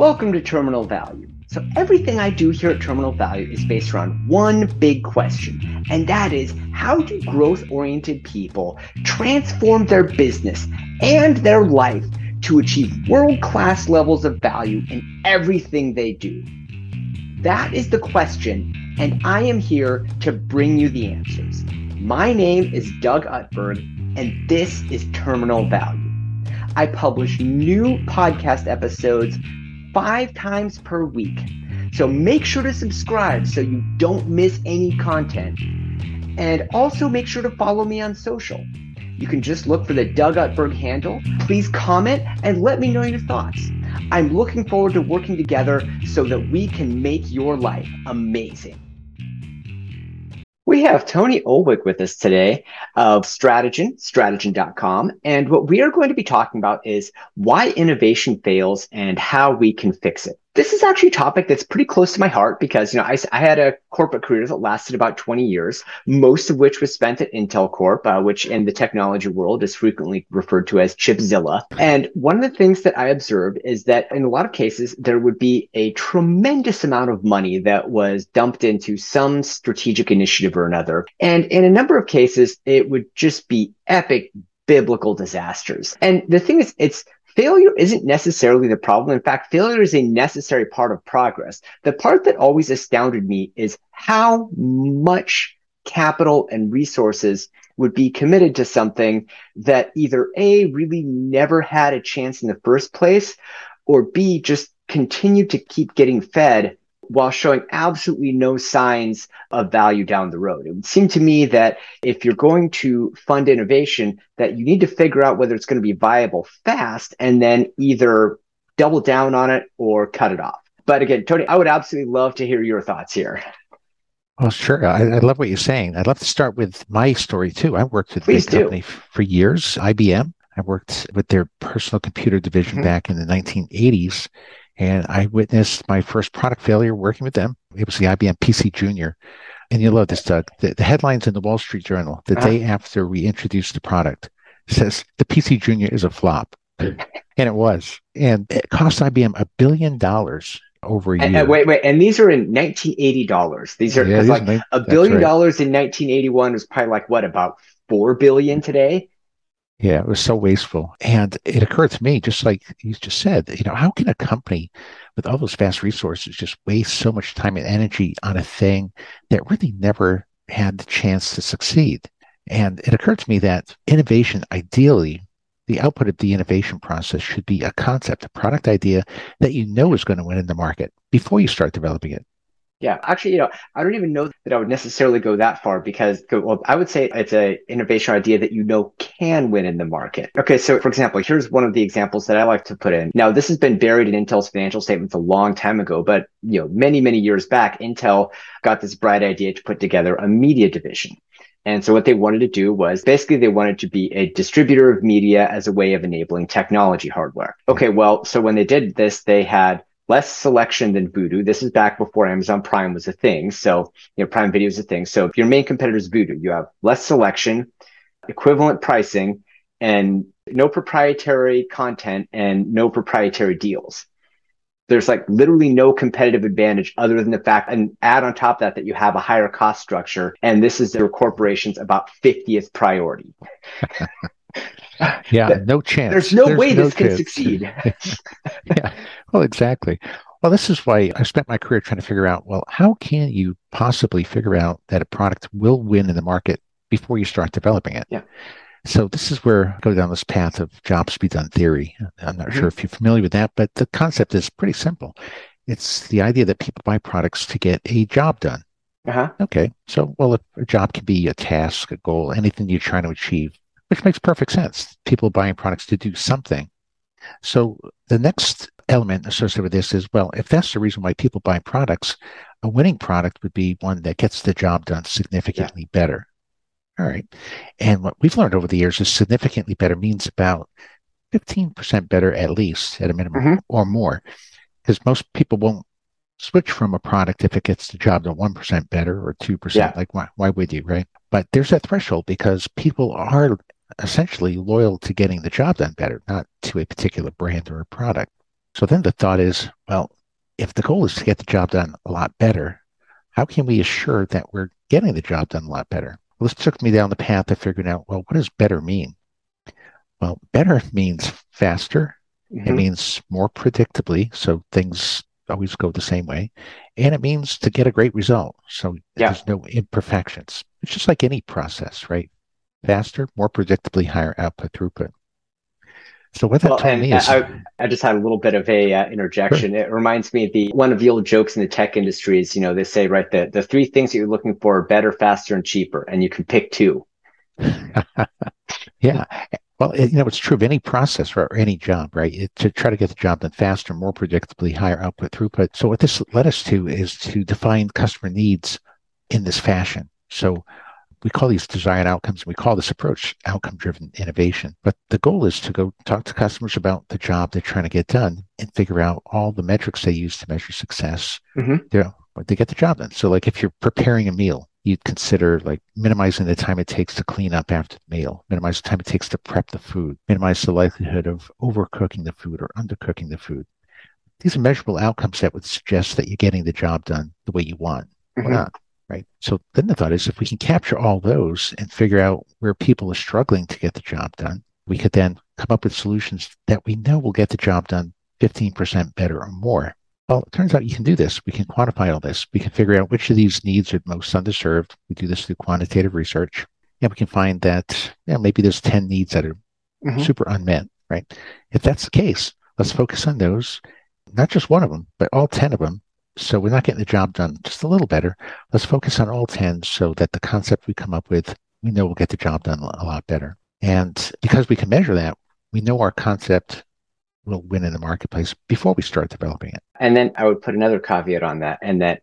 Welcome to Terminal Value. So, everything I do here at Terminal Value is based around one big question, and that is how do growth oriented people transform their business and their life to achieve world class levels of value in everything they do? That is the question, and I am here to bring you the answers. My name is Doug Utberg, and this is Terminal Value. I publish new podcast episodes five times per week. So make sure to subscribe so you don't miss any content. And also make sure to follow me on social. You can just look for the Doug Utberg handle. Please comment and let me know your thoughts. I'm looking forward to working together so that we can make your life amazing. We have Tony Ulwick with us today of Strategyn, strategyn.com. And what we are going to be talking about is why innovation fails and how we can fix it this is actually a topic that's pretty close to my heart because, you know, I, I had a corporate career that lasted about 20 years, most of which was spent at Intel Corp, uh, which in the technology world is frequently referred to as Chipzilla. And one of the things that I observed is that in a lot of cases, there would be a tremendous amount of money that was dumped into some strategic initiative or another. And in a number of cases, it would just be epic biblical disasters. And the thing is, it's failure isn't necessarily the problem. In fact, failure is a necessary part of progress. The part that always astounded me is how much capital and resources would be committed to something that either A, really never had a chance in the first place, or B, just continued to keep getting fed while showing absolutely no signs of value down the road. It would seem to me that if you're going to fund innovation, that you need to figure out whether it's going to be viable fast and then either double down on it or cut it off. But again, Tony, I would absolutely love to hear your thoughts here. Well, sure. I, I, love what you're saying. I'd love to start with my story too. I worked with Please do. company for years, IBM. I worked with their personal computer division mm-hmm. back in the 1980s. And I witnessed my first product failure working with them. It was the IBM PC Junior. And you love this, Doug. The, the headlines in the Wall Street Journal the uh-huh. day after we introduced the product says the PC Junior is a flop. and it was. And it cost IBM a billion dollars over a year. And, and wait, wait, and these are in 1980 dollars. These are yeah, these like a billion right. dollars in 1981 was probably like what about four billion today? Yeah, it was so wasteful. And it occurred to me, just like you just said, you know, how can a company with all those vast resources just waste so much time and energy on a thing that really never had the chance to succeed? And it occurred to me that innovation, ideally, the output of the innovation process should be a concept, a product idea that you know is going to win in the market before you start developing it. Yeah, actually, you know, I don't even know that I would necessarily go that far because, well, I would say it's an innovation idea that you know can win in the market. Okay, so for example, here's one of the examples that I like to put in. Now, this has been buried in Intel's financial statements a long time ago, but you know, many many years back, Intel got this bright idea to put together a media division. And so what they wanted to do was basically they wanted to be a distributor of media as a way of enabling technology hardware. Okay, well, so when they did this, they had less selection than Vudu. This is back before Amazon Prime was a thing. So, you know, Prime Video is a thing. So if your main competitor is Vudu, you have less selection, equivalent pricing, and no proprietary content and no proprietary deals. There's like literally no competitive advantage other than the fact and add on top of that that you have a higher cost structure. And this is their corporation's about 50th priority. yeah, no chance. There's no there's way no this chance. can succeed. yeah, well, exactly. Well, this is why I spent my career trying to figure out well, how can you possibly figure out that a product will win in the market before you start developing it? Yeah. So this is where I go down this path of jobs be done theory. I'm not mm-hmm. sure if you're familiar with that, but the concept is pretty simple. It's the idea that people buy products to get a job done. Uh-huh. Okay. So, well, a job can be a task, a goal, anything you're trying to achieve which makes perfect sense. People buying products to do something. So the next element associated with this is well, if that's the reason why people buy products, a winning product would be one that gets the job done significantly yeah. better. All right. And what we've learned over the years is significantly better means about 15% better at least at a minimum mm-hmm. or more. Because most people won't switch from a product if it gets the job done 1% better or 2%. Yeah. Like, why, why would you, right? But there's that threshold because people are essentially loyal to getting the job done better, not to a particular brand or a product. So then the thought is, well, if the goal is to get the job done a lot better, how can we assure that we're getting the job done a lot better? Well, this took me down the path of figuring out, well, what does better mean? Well, better means faster. Mm-hmm. It means more predictably. So things always go the same way. And it means to get a great result. So yeah. there's no imperfections. It's just like any process, right? Faster, more predictably higher output throughput. So what that well, told me is, I, I, just had a little bit of a uh, interjection. Sure. It reminds me of the one of the old jokes in the tech industry is, you know, they say right the the three things that you're looking for are better, faster, and cheaper, and you can pick two. yeah, well, you know, it's true of any process or any job, right? It, to try to get the job done faster, more predictably, higher output throughput. So what this led us to is to define customer needs in this fashion. So we call these desired outcomes. And we call this approach outcome driven innovation. But the goal is to go talk to customers about the job they're trying to get done and figure out all the metrics they use to measure success. Mm-hmm. They get the job done. So, like if you're preparing a meal, you'd consider like minimizing the time it takes to clean up after the meal, minimize the time it takes to prep the food, minimize the likelihood of overcooking the food or undercooking the food. These are measurable outcomes that would suggest that you're getting the job done the way you want. Mm-hmm. Or not right? So then the thought is if we can capture all those and figure out where people are struggling to get the job done, we could then come up with solutions that we know will get the job done 15% better or more. Well, it turns out you can do this. We can quantify all this. We can figure out which of these needs are most underserved. We do this through quantitative research. And we can find that you know, maybe there's 10 needs that are mm-hmm. super unmet, right? If that's the case, let's focus on those, not just one of them, but all 10 of them, so we're not getting the job done just a little better. Let's focus on all 10 so that the concept we come up with, we know we'll get the job done a lot better. And because we can measure that, we know our concept will win in the marketplace before we start developing it. And then I would put another caveat on that, and that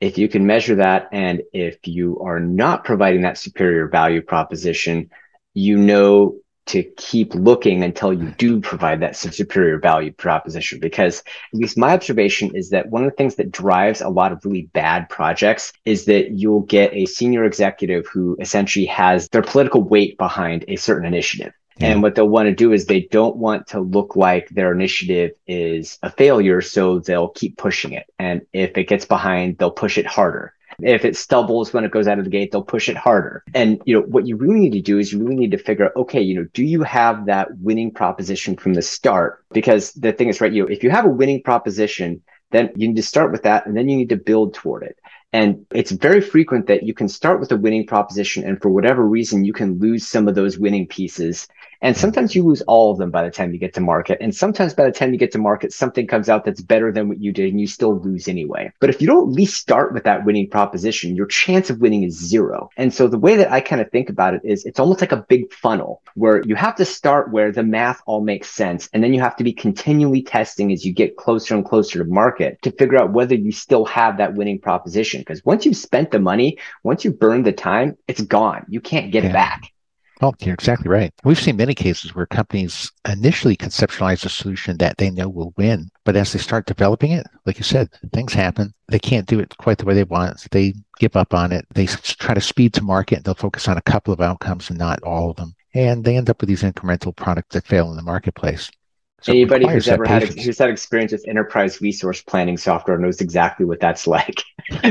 if you can measure that, and if you are not providing that superior value proposition, you know to keep looking until you do provide that superior value proposition. Because at least my observation is that one of the things that drives a lot of really bad projects is that you'll get a senior executive who essentially has their political weight behind a certain initiative. And what they'll want to do is they don't want to look like their initiative is a failure. So they'll keep pushing it. And if it gets behind, they'll push it harder. If it stumbles when it goes out of the gate, they'll push it harder. And, you know, what you really need to do is you really need to figure out, okay, you know, do you have that winning proposition from the start? Because the thing is, right, you know, if you have a winning proposition, then you need to start with that and then you need to build toward it. And it's very frequent that you can start with a winning proposition and for whatever reason, you can lose some of those winning pieces and sometimes you lose all of them by the time you get to market. And sometimes by the time you get to market, something comes out that's better than what you did and you still lose anyway. But if you don't at least start with that winning proposition, your chance of winning is zero. And so the way that I kind of think about it is it's almost like a big funnel where you have to start where the math all makes sense. And then you have to be continually testing as you get closer and closer to market to figure out whether you still have that winning proposition. Because once you've spent the money, once you've burned the time, it's gone. You can't get yeah. it back. Oh, you're exactly right. We've seen many cases where companies initially conceptualize a solution that they know will win, but as they start developing it, like you said, things happen. They can't do it quite the way they want. They give up on it. They try to speed to market. They'll focus on a couple of outcomes and not all of them. And they end up with these incremental products that fail in the marketplace. So Anybody who's ever had who's had experience with enterprise resource planning software knows exactly what that's like.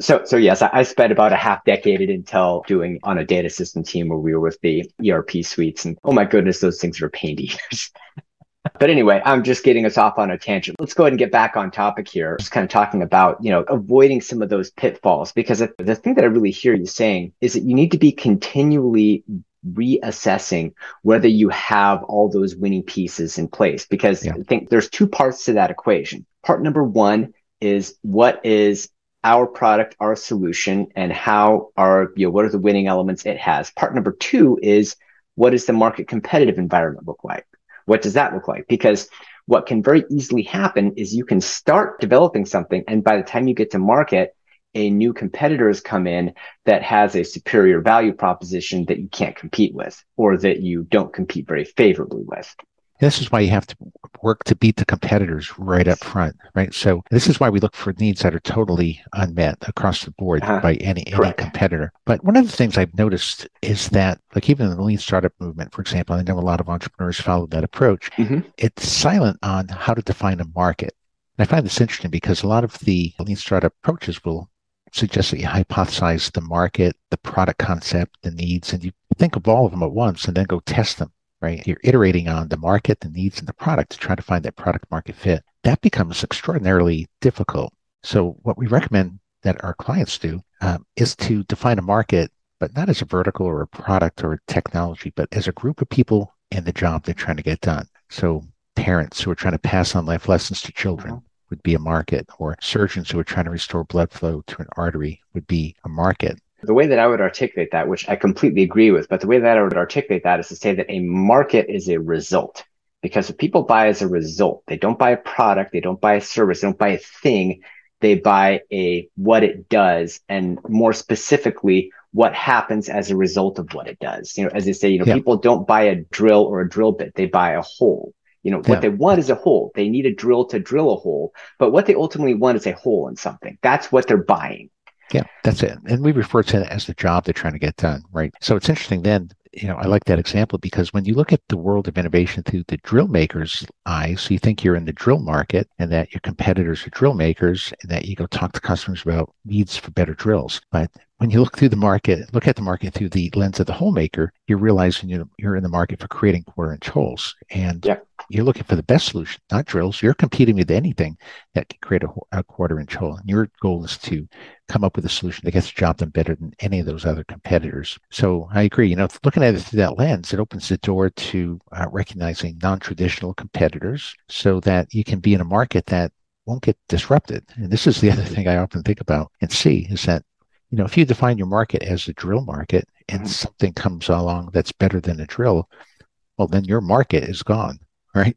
So, so yes, I, spent about a half decade at Intel doing on a data system team where we were with the ERP suites, and oh my goodness, those things were pain to use. but anyway, I'm just getting us off on a tangent. Let's go ahead and get back on topic here. Just kind of talking about, you know, avoiding some of those pitfalls because the thing that I really hear you saying is that you need to be continually reassessing whether you have all those winning pieces in place because yeah. I think there's two parts to that equation. Part number one is what is our product, our solution, and how our, you know, what are the winning elements it has. Part number two is what does the market competitive environment look like? What does that look like? Because what can very easily happen is you can start developing something, and by the time you get to market, a new competitor has come in that has a superior value proposition that you can't compete with or that you don't compete very favorably with. This is why you have to work to beat the competitors right up front, right? So this is why we look for needs that are totally unmet across the board uh-huh. by any, any competitor. But one of the things I've noticed is that, like even in the lean startup movement, for example, I know a lot of entrepreneurs follow that approach. Mm-hmm. It's silent on how to define a market. And I find this interesting because a lot of the lean startup approaches will suggest that you hypothesize the market, the product concept, the needs, and you think of all of them at once and then go test them right? You're iterating on the market, the needs, and the product to try to find that product market fit. That becomes extraordinarily difficult. So, what we recommend that our clients do um, is to define a market, but not as a vertical or a product or a technology, but as a group of people and the job they're trying to get done. So, parents who are trying to pass on life lessons to children mm-hmm. would be a market, or surgeons who are trying to restore blood flow to an artery would be a market. The way that I would articulate that, which I completely agree with, but the way that I would articulate that is to say that a market is a result. Because if people buy as a result, they don't buy a product, they don't buy a service, they don't buy a thing, they buy a what it does, and more specifically, what happens as a result of what it does. You know, as they say, you know, yeah. people don't buy a drill or a drill bit, they buy a hole. You know, what yeah. they want is a hole. They need a drill to drill a hole, but what they ultimately want is a hole in something. That's what they're buying. Yeah, that's it. And we refer to it as the job they're trying to get done, right? So it's interesting then, you know, I like that example because when you look at the world of innovation through the drill maker's eyes, you think you're in the drill market and that your competitors are drill makers and that you go talk to customers about needs for better drills. But when you look through the market, look at the market through the lens of the hole maker, you're realizing you're in the market for creating quarter inch holes. And yeah you're looking for the best solution, not drills. You're competing with anything that can create a, a, quarter inch hole. And your goal is to come up with a solution that gets the job done better than any of those other competitors. So I agree. You know, looking at it through that lens, it opens the door to uh, recognizing non-traditional competitors so that you can be in a market that won't get disrupted. And this is the other thing I often think about and see is that you know, if you define your market as a drill market and mm-hmm. something comes along that's better than a drill, well, then your market is gone right?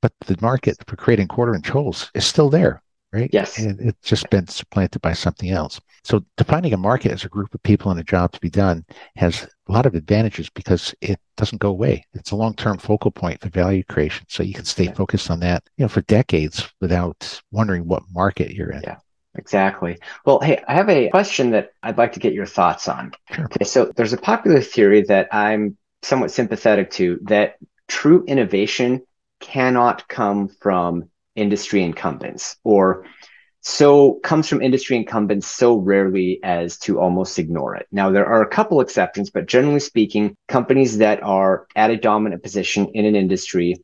But the market for creating quarter inch holes is still there, right? Yes. And it's just been supplanted by something else. So defining a market as a group of people and a job to be done has a lot of advantages because it doesn't go away. It's a long-term focal point for value creation. So you can stay yeah. focused on that, you know, for decades without wondering what market you're in. Yeah. Exactly. Well, hey, I have a question that I'd like to get your thoughts on. Sure. Okay, so there's a popular theory that I'm somewhat sympathetic to that true innovation cannot come from industry incumbents or so comes from industry incumbents so rarely as to almost ignore it. Now, there are a couple exceptions, but generally speaking, companies that are at a dominant position in an industry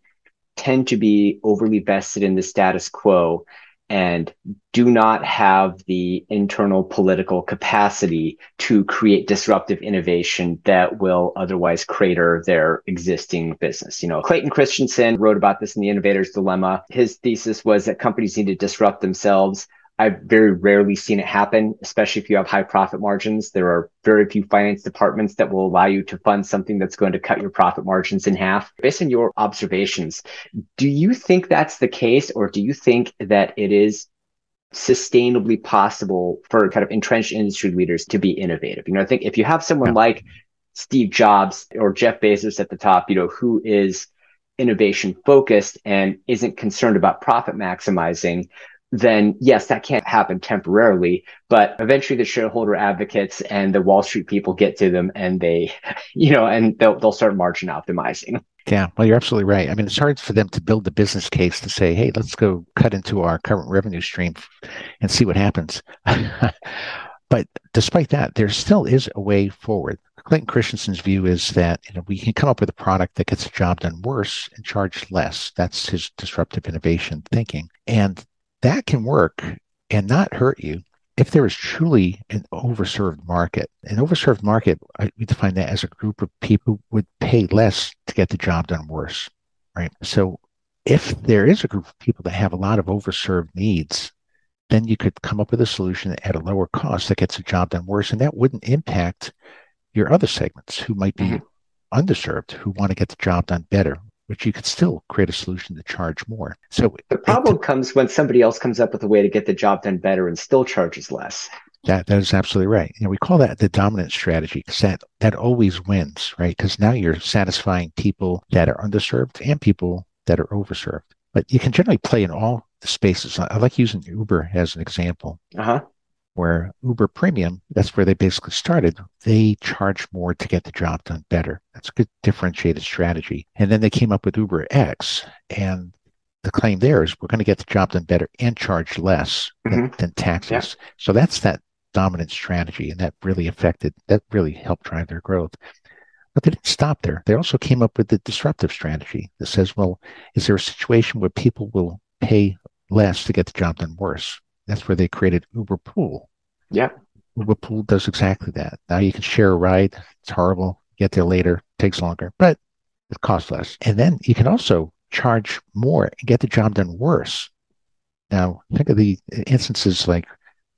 tend to be overly vested in the status quo and do not have the internal political capacity to create disruptive innovation that will otherwise crater their existing business. You know, Clayton Christensen wrote about this in The Innovator's Dilemma. His thesis was that companies need to disrupt themselves I've very rarely seen it happen, especially if you have high profit margins. There are very few finance departments that will allow you to fund something that's going to cut your profit margins in half. Based on your observations, do you think that's the case, or do you think that it is sustainably possible for kind of entrenched industry leaders to be innovative? You know, I think if you have someone yeah. like Steve Jobs or Jeff Bezos at the top, you know, who is innovation focused and isn't concerned about profit maximizing, then yes, that can't happen temporarily, but eventually the shareholder advocates and the Wall Street people get to them and they, you know, and they'll, they'll start margin optimizing. Yeah, well, you're absolutely right. I mean, it's hard for them to build the business case to say, hey, let's go cut into our current revenue stream and see what happens. but despite that, there still is a way forward. Clayton Christensen's view is that you know we can come up with a product that gets the job done worse and charge less. That's his disruptive innovation thinking. And that can work and not hurt you if there is truly an overserved market. An overserved market, I, we define that as a group of people would pay less to get the job done worse, right? So if there is a group of people that have a lot of overserved needs, then you could come up with a solution at a lower cost that gets the job done worse, and that wouldn't impact your other segments who might be mm-hmm. underserved, who want to get the job done better, which you could still create a solution to charge more. So the problem it, comes when somebody else comes up with a way to get the job done better and still charges less. That that is absolutely right. You know, we call that the dominant strategy because that that always wins, right? Because now you're satisfying people that are underserved and people that are overserved. But you can generally play in all the spaces. I, like using Uber as an example. Uh-huh. Where Uber Premium, that's where they basically started. They charge more to get the job done better. That's a good differentiated strategy. And then they came up with Uber X, and the claim there is we're going to get the job done better and charge less mm-hmm. than, than, taxis. Yeah. So that's that dominant strategy, and that really affected, that really helped drive their growth. But they didn't stop there. They also came up with the disruptive strategy that says, well, is there a situation where people will pay less to get the job done worse? That's where they created Uber Pool. Yeah. Uber Pool does exactly that. Now you can share a ride. It's horrible. Get there later. Takes longer, but it costs less. And then you can also charge more and get the job done worse. Now think of the instances like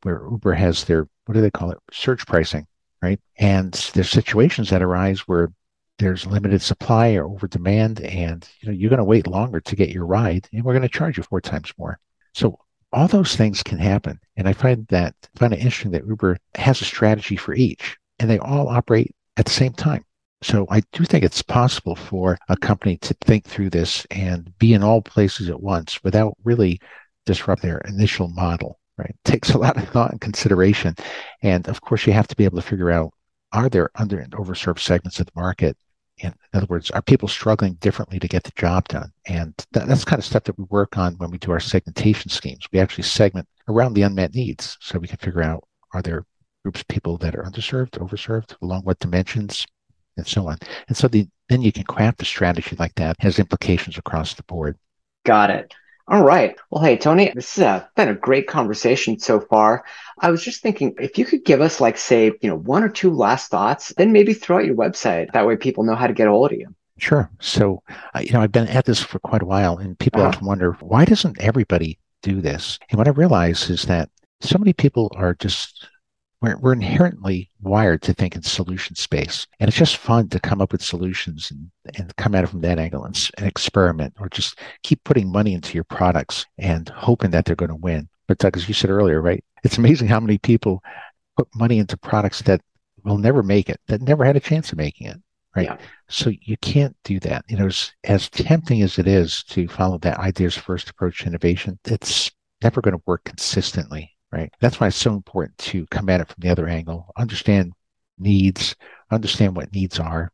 where Uber has their what do they call it? Surge pricing right? And there's situations that arise where there's limited supply or over demand, and you know you're going to wait longer to get your ride, and we're going to charge you four times more. So all those things can happen, and I find that find it interesting that Uber has a strategy for each, and they all operate at the same time. So I do think it's possible for a company to think through this and be in all places at once without really disrupt their initial model right? It takes a lot of thought and consideration. And of course, you have to be able to figure out are there under and overserved segments of the market? In other words, are people struggling differently to get the job done? And that, that's kind of stuff that we work on when we do our segmentation schemes. We actually segment around the unmet needs so we can figure out are there groups of people that are underserved, overserved, along what dimensions, and so on. And so the, then you can craft a strategy like that has implications across the board. Got it. All right. Well, hey, Tony, this has been a great conversation so far. I was just thinking if you could give us, like, say, you know, one or two last thoughts, then maybe throw out your website. That way people know how to get a hold of you. Sure. So, uh, you know, I've been at this for quite a while, and people uh-huh. often wonder why doesn't everybody do this? And what I realize is that so many people are just we're, we're inherently wired to think in solution space. And it's just fun to come up with solutions and, and come at it from that angle and, and experiment or just keep putting money into your products and hoping that they're going to win. But Doug, as you said earlier, right? It's amazing how many people put money into products that will never make it, that never had a chance of making it. Right. Yeah. So you can't do that. You know, as, as tempting as it is to follow that ideas first approach to innovation, it's never going to work consistently right? That's why it's so important to come at it from the other angle, understand needs, understand what needs are.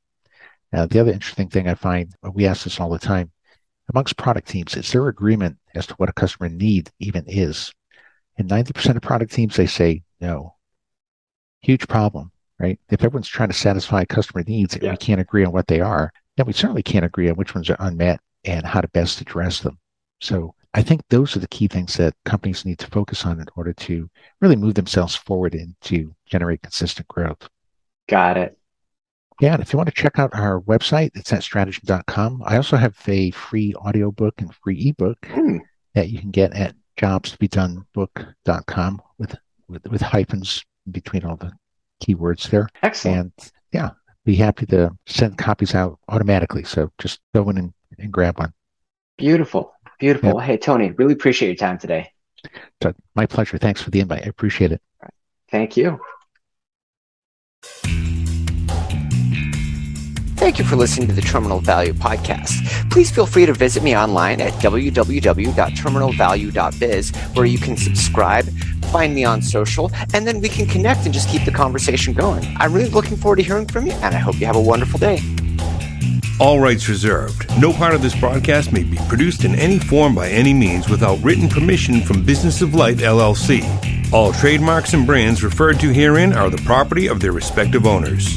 Uh, the other interesting thing I find, we ask this all the time, amongst product teams, is there agreement as to what a customer need even is? And 90% of product teams, they say no. Huge problem, right? If everyone's trying to satisfy customer needs and yeah. we can't agree on what they are, then we certainly can't agree on which ones are unmet and how to best address them. So I think those are the key things that companies need to focus on in order to really move themselves forward and to generate consistent growth. Got it. Yeah, and if you want to check out our website, it's at strategyn.com. I also have a free audiobook and free ebook mm. that you can get at jobstobedonebook.com with, with with hyphens between all the keywords there. Excellent. And yeah, be happy to send copies out automatically. So just go in and, and grab one. Beautiful. Beautiful. Yep. Hey, Tony, really appreciate your time today. My pleasure. Thanks for the invite. I appreciate it. Thank you. Thank you for listening to the Terminal Value Podcast. Please feel free to visit me online at www.terminalvalue.biz, where you can subscribe, find me on social, and then we can connect and just keep the conversation going. I'm really looking forward to hearing from you, and I hope you have a wonderful day. All rights reserved. No part of this broadcast may be produced in any form by any means without written permission from Business of Life LLC. All trademarks and brands referred to herein are the property of their respective owners.